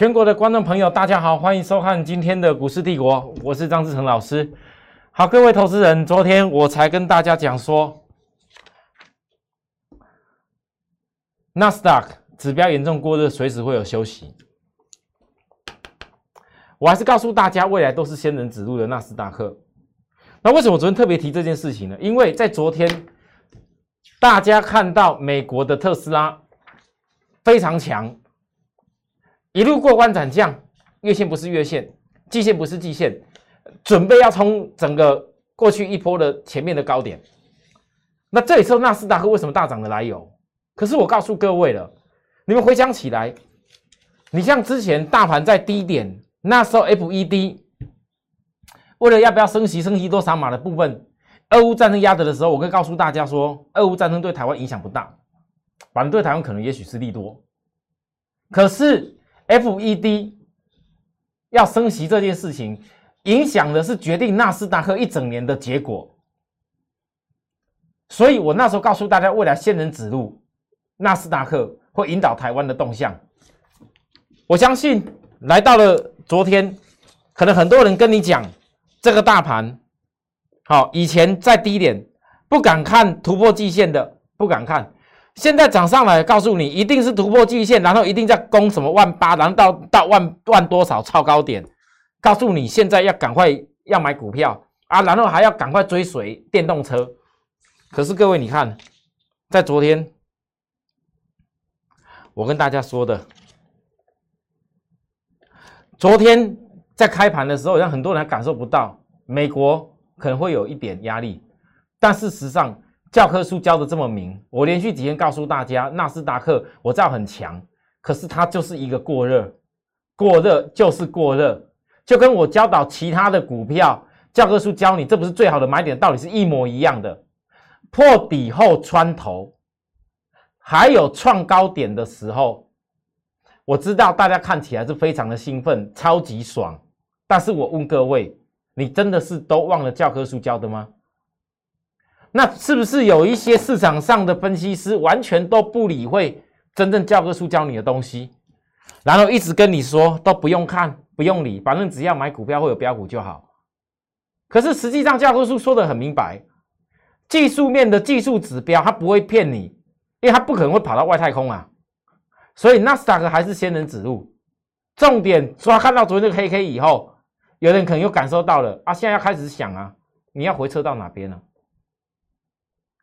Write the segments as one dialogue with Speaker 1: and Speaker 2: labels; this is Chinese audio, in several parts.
Speaker 1: 全国的观众朋友，大家好，欢迎收看今天的股市帝国，我是张志成老师。好，各位投资人，昨天我才跟大家讲说，纳斯达克指标严重过热，随时会有休息。我还是告诉大家，未来都是仙人指路的纳斯达克。那为什么昨天特别提这件事情呢？因为在昨天，大家看到美国的特斯拉非常强。一路过关斩将，月线不是月线，季线不是季线，准备要冲整个过去一波的前面的高点。那这也是纳斯达克为什么大涨的来由。可是我告诉各位了，你们回想起来，你像之前大盘在低点，那时候 FED 为了要不要升息，升息多少码的部分，俄乌战争压着的时候，我可以告诉大家说，俄乌战争对台湾影响不大，反正对台湾可能也许是利多。可是。FED 要升息这件事情，影响的是决定纳斯达克一整年的结果。所以我那时候告诉大家，未来仙人指路，纳斯达克会引导台湾的动向。我相信来到了昨天，可能很多人跟你讲，这个大盘，好，以前在低点不敢看突破季线的，不敢看。现在涨上来，告诉你一定是突破季线，然后一定在攻什么万八，然后到到万万多少超高点，告诉你现在要赶快要买股票啊，然后还要赶快追随电动车。可是各位你看，在昨天我跟大家说的，昨天在开盘的时候，让很多人感受不到美国可能会有一点压力，但事实上。教科书教的这么明，我连续几天告诉大家，纳斯达克我知道很强，可是它就是一个过热，过热就是过热，就跟我教导其他的股票，教科书教你这不是最好的买点，道理是一模一样的。破底后穿头，还有创高点的时候，我知道大家看起来是非常的兴奋，超级爽。但是我问各位，你真的是都忘了教科书教的吗？那是不是有一些市场上的分析师完全都不理会真正教科书教你的东西，然后一直跟你说都不用看、不用理，反正只要买股票或有标股就好。可是实际上教科书说的很明白，技术面的技术指标它不会骗你，因为它不可能会跑到外太空啊。所以纳斯达克还是仙人指路。重点抓看到昨天那个黑 K 以后，有人可能又感受到了啊，现在要开始想啊，你要回撤到哪边呢？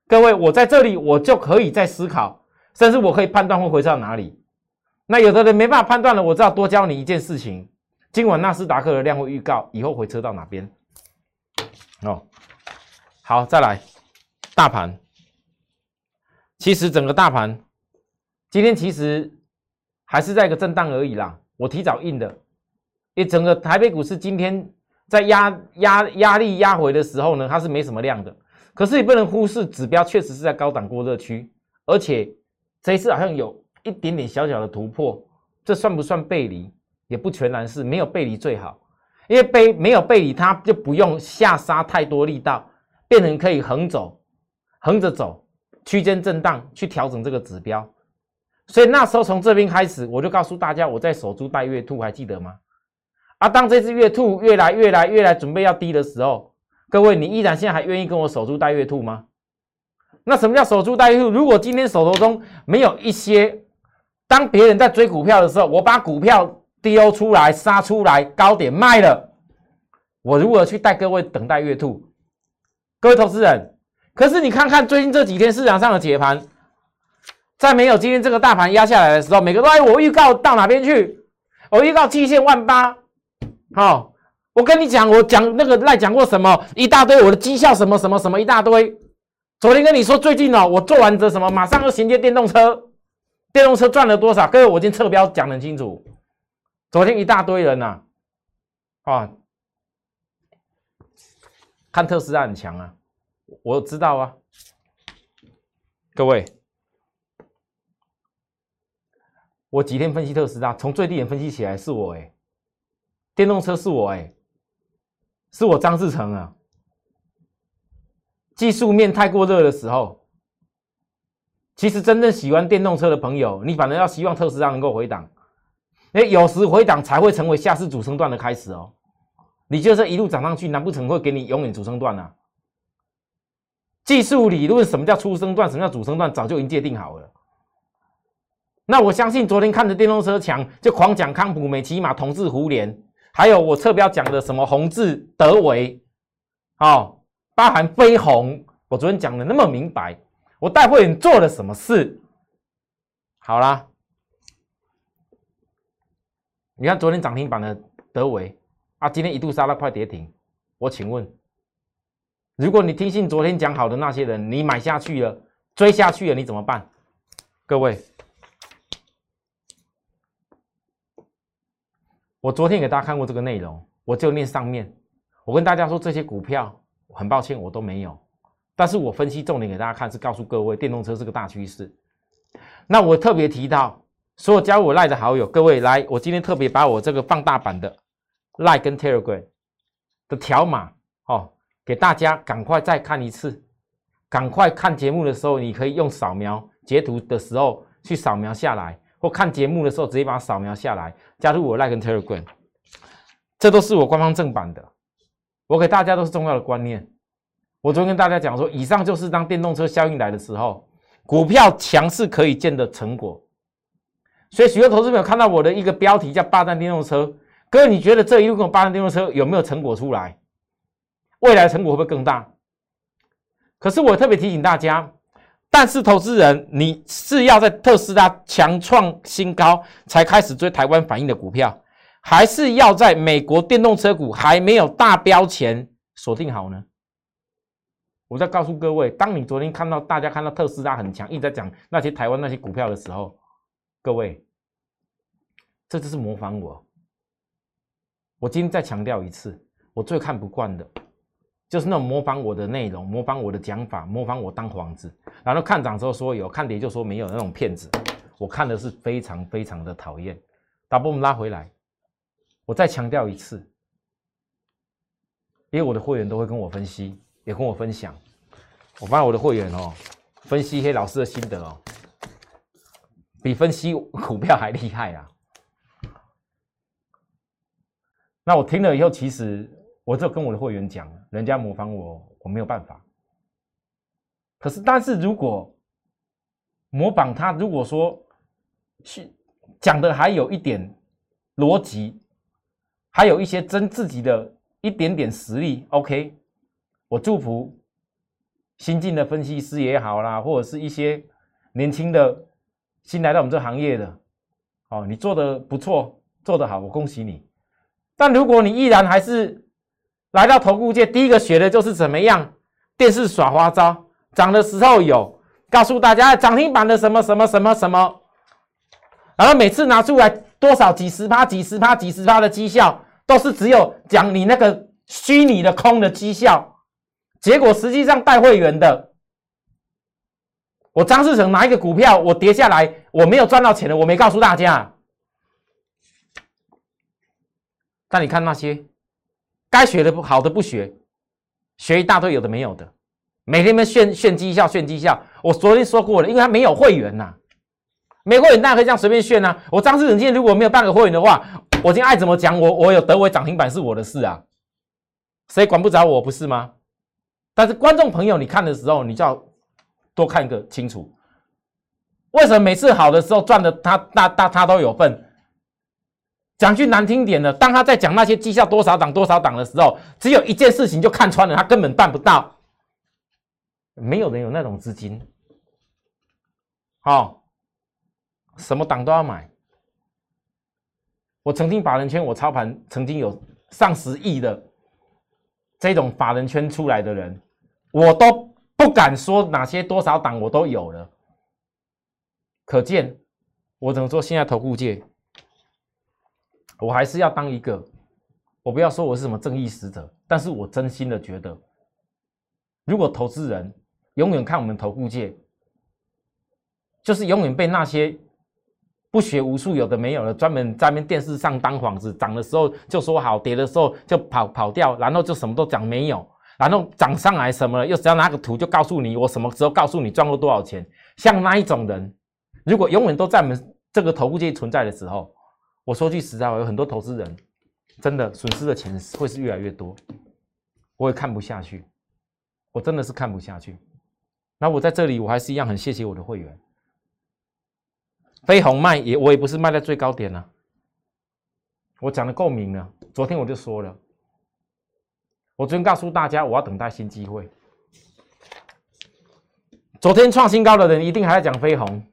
Speaker 1: 各位，我在这里，我就可以在思考，甚至我可以判断会回到哪里。那有的人没办法判断了，我知道多教你一件事情：今晚纳斯达克的量会预告以后回撤到哪边。哦，好，再来，大盘。其实整个大盘今天其实还是在一个震荡而已啦。我提早印的，因为整个台北股市今天在压压压力压回的时候呢，它是没什么量的。可是你不能忽视指标，确实是在高档过热区，而且这一次好像有一点点小小的突破，这算不算背离？也不全然是，没有背离最好，因为背没有背离，它就不用下杀太多力道，变成可以横走，横着走，区间震荡去调整这个指标。所以那时候从这边开始，我就告诉大家，我在守株待月兔，还记得吗？啊，当这只月兔越来越来越来准备要低的时候。各位，你依然现在还愿意跟我守株待月兔吗？那什么叫守株待月兔？如果今天手头中没有一些，当别人在追股票的时候，我把股票丢出来杀出来高点卖了，我如何去带各位等待月兔？各位投资人，可是你看看最近这几天市场上的解盘，在没有今天这个大盘压下来的时候，每个都哎我预告到哪边去？我预告期限万八，好。我跟你讲，我讲那个赖讲过什么一大堆，我的绩效什么什么什么一大堆。昨天跟你说，最近哦，我做完这什么，马上要衔接电动车，电动车赚了多少？各位，我已经测标讲得很清楚。昨天一大堆人呐，啊，看特斯拉很强啊，我知道啊。各位，我几天分析特斯拉，从最低点分析起来是我哎，电动车是我哎。是我张志成啊！技术面太过热的时候，其实真正喜欢电动车的朋友，你反而要希望特斯拉能够回档。哎，有时回档才会成为下次主升段的开始哦。你就是一路涨上去，难不成会给你永远主升段呢？技术理论什么叫初升段，什么叫主升段，早就已经界定好了。那我相信昨天看着电动车强，就狂讲康普、美骑马、同志、胡联，还有我侧标讲的什么宏志、德维，哦，包含飞鸿，我昨天讲的那么明白，我带会员做了什么事？好啦，你看昨天涨停板的德维啊，今天一度杀到快跌停，我请问，如果你听信昨天讲好的那些人，你买下去了，追下去了，你怎么办？各位。我昨天给大家看过这个内容，我就念上面。我跟大家说，这些股票很抱歉我都没有，但是我分析重点给大家看，是告诉各位电动车是个大趋势。那我特别提到，所有加入我赖的好友，各位来，我今天特别把我这个放大版的赖跟 Telegram 的条码哦，给大家赶快再看一次。赶快看节目的时候，你可以用扫描截图的时候去扫描下来。或看节目的时候，直接把它扫描下来，加入我 Like 跟 Telegram，这都是我官方正版的。我给大家都是重要的观念。我昨天跟大家讲说，以上就是当电动车效应来的时候，股票强势可以见的成果。所以许多投资朋友看到我的一个标题叫“霸占电动车”，各位你觉得这一路跟霸占电动车有没有成果出来？未来成果会不会更大？可是我特别提醒大家。但是投资人，你是要在特斯拉强创新高才开始追台湾反应的股票，还是要在美国电动车股还没有大标前锁定好呢？我在告诉各位，当你昨天看到大家看到特斯拉很强，一直在讲那些台湾那些股票的时候，各位，这就是模仿我。我今天再强调一次，我最看不惯的。就是那种模仿我的内容，模仿我的讲法，模仿我当皇子，然后看涨之后说有，看跌就说没有那种骗子，我看的是非常非常的讨厌。打波我们拉回来，我再强调一次，因为我的会员都会跟我分析，也跟我分享。我发现我的会员哦，分析一些老师的心得哦，比分析股票还厉害啊。那我听了以后，其实。我就跟我的会员讲，人家模仿我，我没有办法。可是，但是如果模仿他，如果说去讲的还有一点逻辑，还有一些真自己的一点点实力，OK，我祝福新进的分析师也好啦，或者是一些年轻的新来到我们这行业的，哦，你做的不错，做得好，我恭喜你。但如果你依然还是来到投顾界，第一个学的就是怎么样电视耍花招，涨的时候有告诉大家涨停板的什么什么什么什么，然后每次拿出来多少几十趴、几十趴、几十趴的绩效，都是只有讲你那个虚拟的空的绩效，结果实际上带会员的，我张世成拿一个股票我跌下来，我没有赚到钱的，我没告诉大家，但你看那些。该学的不好的不学，学一大堆有的没有的，每天们炫炫绩效炫绩效。我昨天说过了，因为他没有会员呐，没会员大家可以这样随便炫呐。我张志成今天如果没有办个会员的话，我今天爱怎么讲我我有德伟涨停板是我的事啊，谁管不着我不是吗？但是观众朋友你看的时候，你就要多看个清楚，为什么每次好的时候赚的他大大他都有份？讲句难听点的，当他在讲那些绩效多少档多少档的时候，只有一件事情就看穿了，他根本办不到。没有人有那种资金，好，什么档都要买。我曾经法人圈，我操盘曾经有上十亿的这种法人圈出来的人，我都不敢说哪些多少档我都有了。可见我怎么说？现在投顾界。我还是要当一个，我不要说我是什么正义使者，但是我真心的觉得，如果投资人永远看我们投顾界，就是永远被那些不学无术、有的没有的，专门在面电视上当幌子，涨的时候就说好，跌的时候就跑跑掉，然后就什么都讲没有，然后涨上来什么了，又只要拿个图就告诉你我什么时候告诉你赚过多少钱，像那一种人，如果永远都在我们这个投顾界存在的时候。我说句实在话，有很多投资人真的损失的钱会是越来越多，我也看不下去，我真的是看不下去。那我在这里，我还是一样很谢谢我的会员。飞鸿卖也，我也不是卖在最高点呢。我讲的够明了，昨天我就说了，我昨天告诉大家，我要等待新机会。昨天创新高的人一定还在讲飞鸿，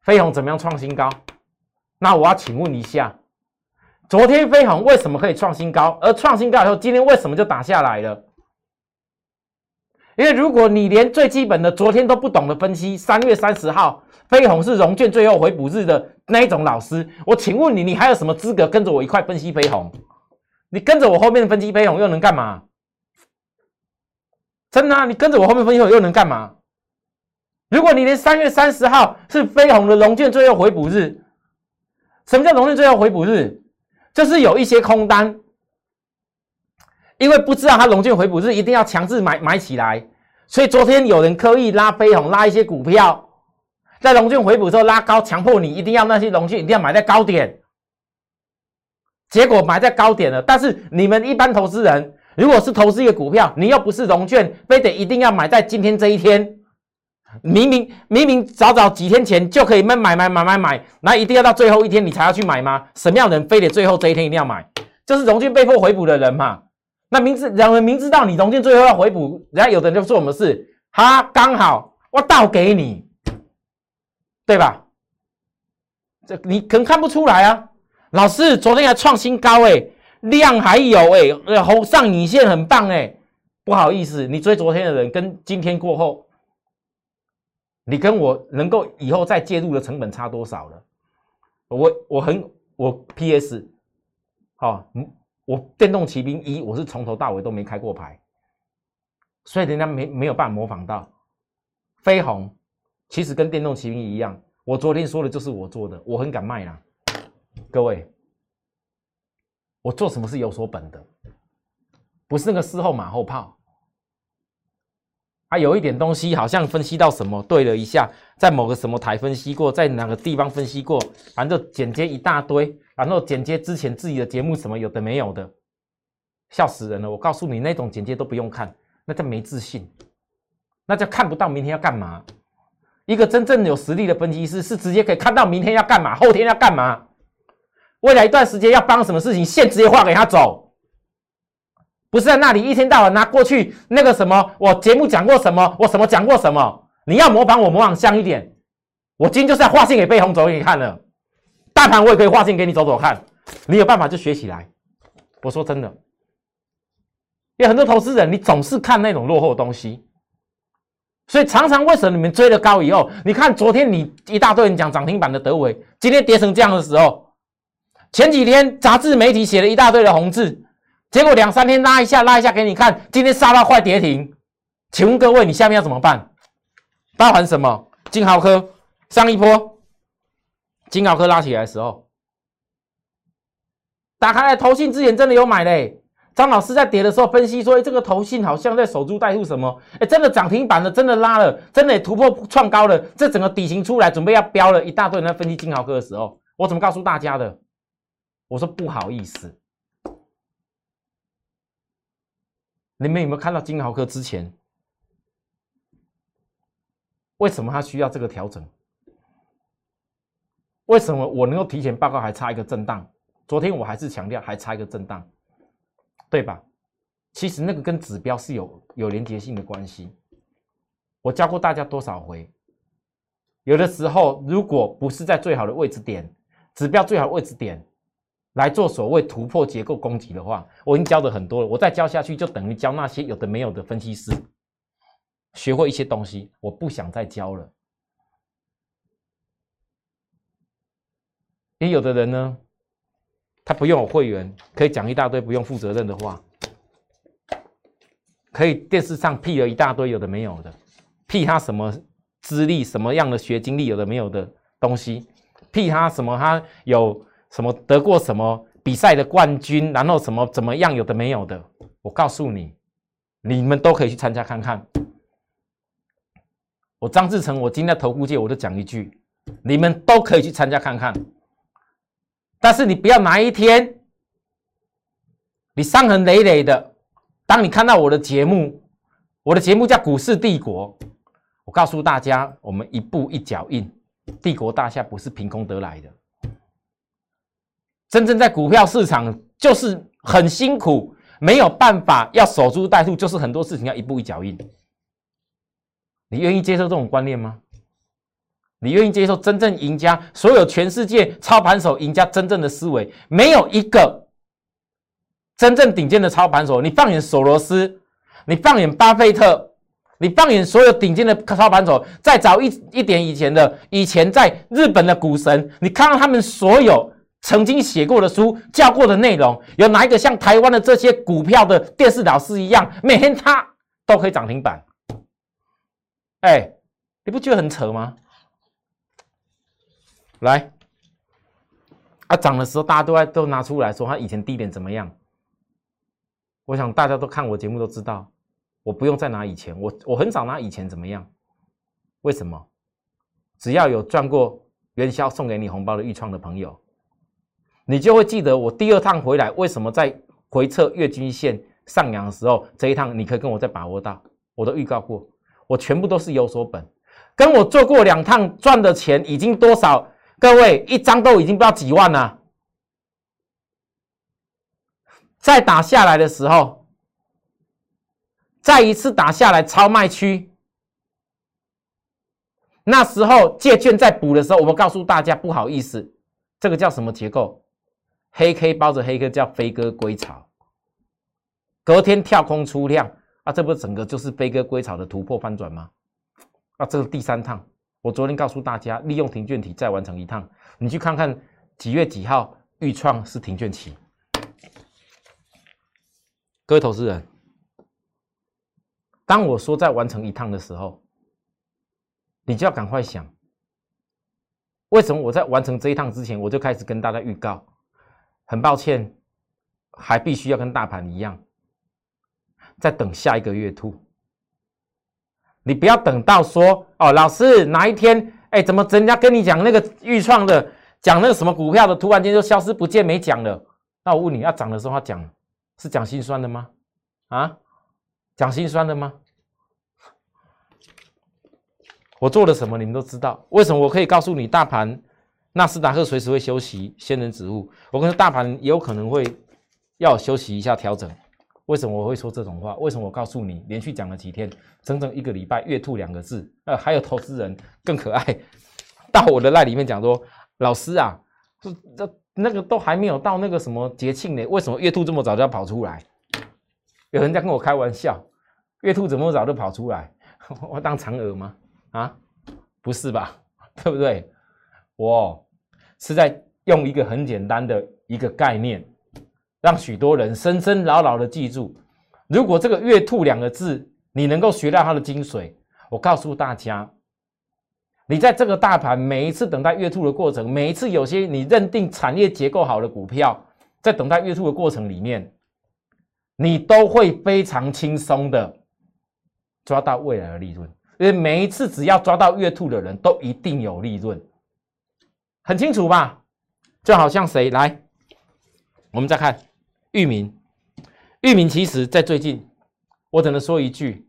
Speaker 1: 飞鸿怎么样创新高？那我要请问一下，昨天飞鸿为什么可以创新高？而创新高以后，今天为什么就打下来了？因为如果你连最基本的昨天都不懂得分析，三月三十号飞鸿是融券最后回补日的那一种老师，我请问你，你还有什么资格跟着我一块分析飞鸿？你跟着我后面分析飞鸿又能干嘛？真的，你跟着我后面分析又能干嘛？如果你连三月三十号是飞鸿的融券最后回补日，什么叫融券最后回补日？就是有一些空单。因为不知道它龙券回补日一定要强制买买起来，所以昨天有人刻意拉飞鸿拉一些股票，在龙券回补之后拉高，强迫你一定要那些龙券一定要买在高点，结果买在高点了。但是你们一般投资人，如果是投资一个股票，你又不是龙券，非得一定要买在今天这一天，明明明明早早几天前就可以买买买买买买，那一定要到最后一天你才要去买吗？什么样的人非得最后这一天一定要买？就是融券被迫回补的人嘛。那明知两人明知道你融券最后要回补，人家有的人就做什么事，他刚好我倒给你，对吧？这你可能看不出来啊。老师昨天还创新高哎，量还有哎，呃红上影线很棒哎。不好意思，你追昨天的人跟今天过后，你跟我能够以后再介入的成本差多少了？我我很我 PS 好。我电动骑兵一，我是从头到尾都没开过牌，所以人家没没有办法模仿到。飞鸿其实跟电动骑兵一样，我昨天说的就是我做的，我很敢卖啦。各位，我做什么是有所本的，不是那个事后马后炮。啊，有一点东西好像分析到什么对了一下，在某个什么台分析过，在哪个地方分析过，反正剪接一大堆。然后剪接之前自己的节目什么有的没有的，笑死人了！我告诉你，那种剪接都不用看，那叫没自信，那叫看不到明天要干嘛。一个真正有实力的分析师是直接可以看到明天要干嘛，后天要干嘛，未来一段时间要帮什么事情，线直接画给他走，不是在那里一天到晚拿过去那个什么，我节目讲过什么，我什么讲过什么，你要模仿我模仿像一点，我今天就是要画线给背红走给你看了。大盘我也可以画线给你走走看，你有办法就学起来。我说真的，有很多投资人，你总是看那种落后东西，所以常常为什么你们追了高以后，你看昨天你一大堆人讲涨停板的德伟，今天跌成这样的时候，前几天杂志媒体写了一大堆的红字，结果两三天拉一下拉一下给你看，今天杀到快跌停，请问各位你下面要怎么办？包含什么？金豪科上一波。金豪科拉起来的时候，打开来投信之前真的有买嘞。张老师在跌的时候分析说：“这个投信好像在守株待兔什么？哎，真的涨停板了，真的拉了，真的突破创高了。这整个底型出来，准备要飙了。一大堆人在分析金豪科的时候，我怎么告诉大家的？我说不好意思，你们有没有看到金豪科之前为什么它需要这个调整？”为什么我能够提前报告还差一个震荡？昨天我还是强调还差一个震荡，对吧？其实那个跟指标是有有连接性的关系。我教过大家多少回？有的时候如果不是在最好的位置点，指标最好的位置点来做所谓突破结构攻击的话，我已经教的很多了。我再教下去就等于教那些有的没有的分析师学会一些东西，我不想再教了。也有的人呢，他不用会员，可以讲一大堆不用负责任的话，可以电视上辟了一大堆有的没有的，辟他什么资历、什么样的学经历有的没有的东西，辟他什么他有什么得过什么比赛的冠军，然后什么怎么样有的没有的，我告诉你，你们都可以去参加看看。我张志成，我今天投顾界我就讲一句，你们都可以去参加看看。但是你不要哪一天你伤痕累累的，当你看到我的节目，我的节目叫《股市帝国》，我告诉大家，我们一步一脚印，帝国大厦不是凭空得来的，真正在股票市场就是很辛苦，没有办法要守株待兔，就是很多事情要一步一脚印。你愿意接受这种观念吗？你愿意接受真正赢家？所有全世界操盘手赢家真正的思维，没有一个真正顶尖的操盘手。你放眼索罗斯，你放眼巴菲特，你放眼所有顶尖的操盘手，再早一一点以前的，以前在日本的股神，你看到他们所有曾经写过的书、教过的内容，有哪一个像台湾的这些股票的电视老师一样，每天他都可以涨停板？哎，你不觉得很扯吗？来，啊，涨的时候大家都在都拿出来说他以前低点怎么样？我想大家都看我节目都知道，我不用再拿以前，我我很少拿以前怎么样？为什么？只要有赚过元宵送给你红包的预创的朋友，你就会记得我第二趟回来为什么在回测月均线上扬的时候，这一趟你可以跟我再把握到，我都预告过，我全部都是有所本，跟我做过两趟赚的钱已经多少？各位，一张都已经不知道几万了。再打下来的时候，再一次打下来超卖区，那时候借券在补的时候，我们告诉大家不好意思，这个叫什么结构？黑 K 包着黑 K 叫飞鸽归巢，隔天跳空出量啊，这不整个就是飞鸽归巢的突破翻转吗？啊，这是第三趟。我昨天告诉大家，利用停券体再完成一趟。你去看看几月几号预创是停券期。各位投资人，当我说再完成一趟的时候，你就要赶快想，为什么我在完成这一趟之前，我就开始跟大家预告？很抱歉，还必须要跟大盘一样，在等下一个月兔。你不要等到说哦，老师哪一天哎，怎么人家跟你讲那个预创的，讲那个什么股票的，突然间就消失不见没讲了？那我问你要涨的时候讲，是讲心酸的吗？啊，讲心酸的吗？我做了什么你们都知道，为什么我可以告诉你大盘纳斯达克随时会休息，仙人指物，我跟你说大盘也有可能会要休息一下调整。为什么我会说这种话？为什么我告诉你，连续讲了几天，整整一个礼拜，月兔两个字，呃，还有投资人更可爱，到我的赖里面讲说，老师啊，这这那个都还没有到那个什么节庆呢，为什么月兔这么早就要跑出来？有人在跟我开玩笑，月兔怎么早就跑出来？我当嫦娥吗？啊，不是吧？对不对？我是在用一个很简单的一个概念。让许多人深深牢牢的记住，如果这个“月兔”两个字，你能够学到它的精髓，我告诉大家，你在这个大盘每一次等待月兔的过程，每一次有些你认定产业结构好的股票，在等待月兔的过程里面，你都会非常轻松的抓到未来的利润，因为每一次只要抓到月兔的人都一定有利润，很清楚吧？就好像谁来，我们再看。域名，域名其实在最近，我只能说一句，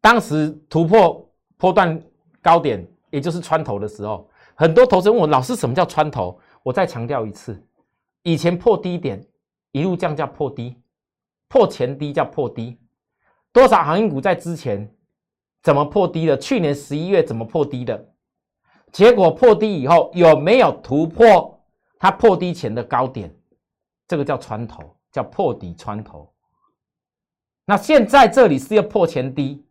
Speaker 1: 当时突破波段高点，也就是穿头的时候，很多投资人问我老师什么叫穿头？我再强调一次，以前破低点一路降价破低，破前低叫破低，多少航运股在之前怎么破低的？去年十一月怎么破低的？结果破低以后有没有突破它破低前的高点？这个叫穿头，叫破底穿头。那现在这里是要破前低，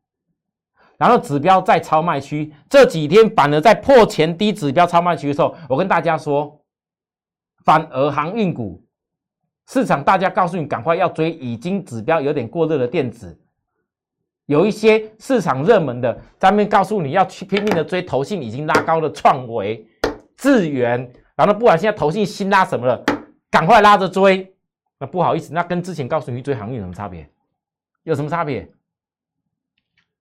Speaker 1: 然后指标在超卖区。这几天反而在破前低指标超卖区的时候，我跟大家说，反而航运股市场，大家告诉你赶快要追，已经指标有点过热的电子，有一些市场热门的，上面告诉你要去拼命的追，投信已经拉高了创维、智源，然后不管现在投信新拉什么了。赶快拉着追，那不好意思，那跟之前告诉你追航运有什么差别？有什么差别？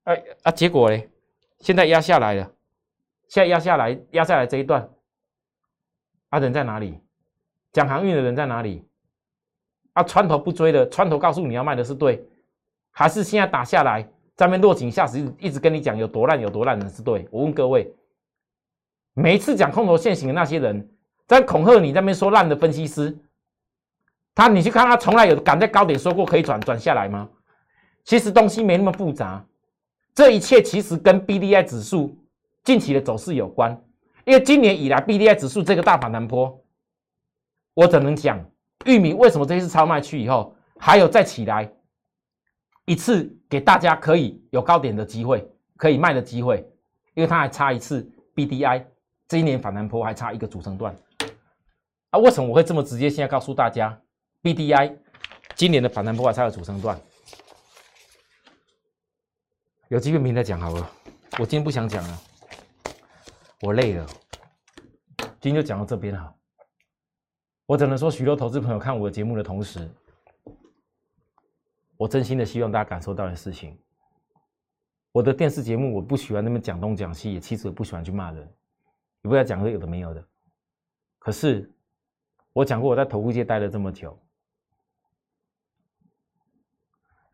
Speaker 1: 哎啊，结果嘞，现在压下来了，现在压下来，压下来这一段，啊人在哪里？讲航运的人在哪里？啊，穿头不追的，穿头告诉你要卖的是对，还是现在打下来，在面落井下石，一直跟你讲有多烂有多烂的是对？我问各位，每一次讲空头现行的那些人，在恐吓你那边说烂的分析师，他你去看他从来有敢在高点说过可以转转下来吗？其实东西没那么复杂，这一切其实跟 B D I 指数近期的走势有关。因为今年以来 B D I 指数这个大反弹波，我只能讲玉米为什么这次超卖去以后还有再起来一次，给大家可以有高点的机会，可以卖的机会，因为它还差一次 B D I 这一年反弹坡还差一个组成段。啊，为什么我会这么直接？现在告诉大家，B D I 今年的反弹坡还差个组成段。有机会明天讲好了，我今天不想讲了，我累了，今天就讲到这边哈。我只能说，许多投资朋友看我的节目的同时，我真心的希望大家感受到的事情。我的电视节目我不喜欢那么讲东讲西，也其实我不喜欢去骂人，也不要讲个有的没有的。可是我讲过，我在投顾界待了这么久，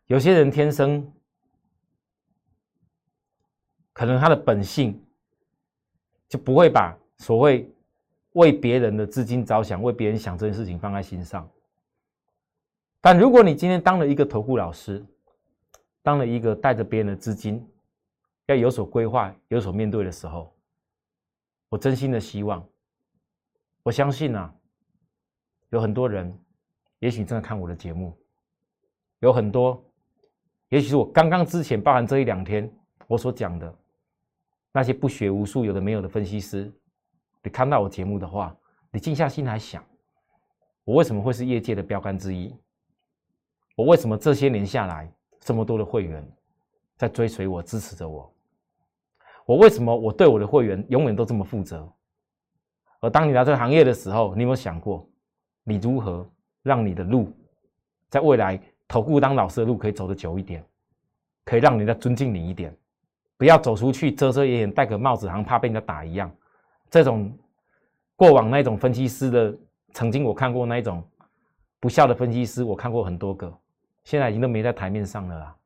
Speaker 1: 有些人天生。可能他的本性就不会把所谓为别人的资金着想、为别人想这件事情放在心上。但如果你今天当了一个投顾老师，当了一个带着别人的资金要有所规划、有所面对的时候，我真心的希望，我相信啊，有很多人也许正在看我的节目，有很多，也许是我刚刚之前包含这一两天我所讲的。那些不学无术、有的没有的分析师，你看到我节目的话，你静下心来想，我为什么会是业界的标杆之一？我为什么这些年下来这么多的会员在追随我、支持着我？我为什么我对我的会员永远都这么负责？而当你来这个行业的时候，你有没有想过，你如何让你的路在未来投顾当老师的路可以走得久一点，可以让人家尊敬你一点？不要走出去遮遮掩掩，戴个帽子，好像怕被人家打一样。这种过往那种分析师的，曾经我看过那一种不孝的分析师，我看过很多个，现在已经都没在台面上了啦。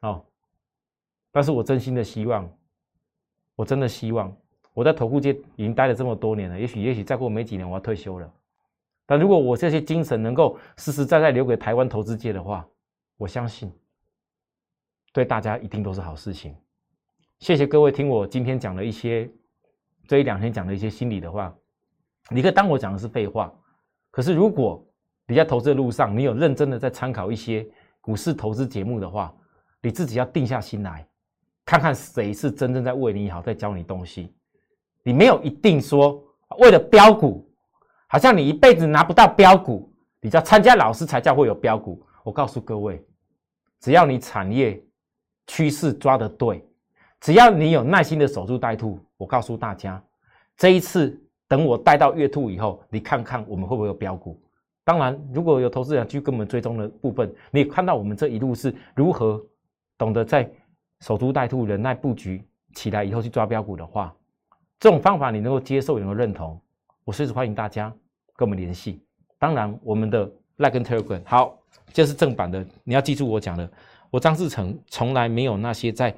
Speaker 1: 哦，但是我真心的希望，我真的希望，我在投顾界已经待了这么多年了，也许也许再过没几年我要退休了。但如果我这些精神能够实实在在留给台湾投资界的话，我相信对大家一定都是好事情。谢谢各位听我今天讲了一些这一两天讲的一些心理的话，你可以当我讲的是废话。可是如果你在投资的路上，你有认真的在参考一些股市投资节目的话，你自己要定下心来，看看谁是真正在为你好，在教你东西。你没有一定说为了标股，好像你一辈子拿不到标股，你叫参加老师才叫会有标股。我告诉各位，只要你产业趋势抓得对。只要你有耐心的守株待兔，我告诉大家，这一次等我带到月兔以后，你看看我们会不会有标股。当然，如果有投资人去跟我们追踪的部分，你看到我们这一路是如何懂得在守株待兔、忍耐布局起来以后去抓标股的话，这种方法你能够接受、能够认同，我随时欢迎大家跟我们联系。当然，我们的 Like and Telegram 好，这是正版的，你要记住我讲的，我张志成从来没有那些在。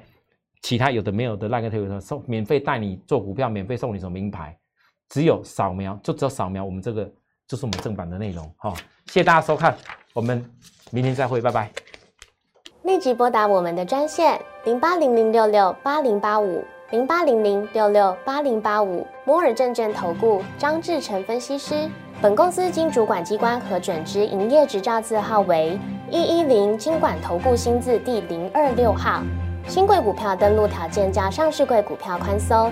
Speaker 1: 其他有的没有的，那个特别送免费带你做股票，免费送你什么名牌，只有扫描，就只有扫描我们这个，就是我们正版的内容。好，谢谢大家收看，我们明天再会，拜拜。
Speaker 2: 立即拨打我们的专线零八零零六六八零八五零八零零六六八零八五摩尔证券投顾张志成分析师。本公司经主管机关核准之营业执照字号为一一零金管投顾新字第零二六号。新贵股票登录条件较上市贵股票宽松，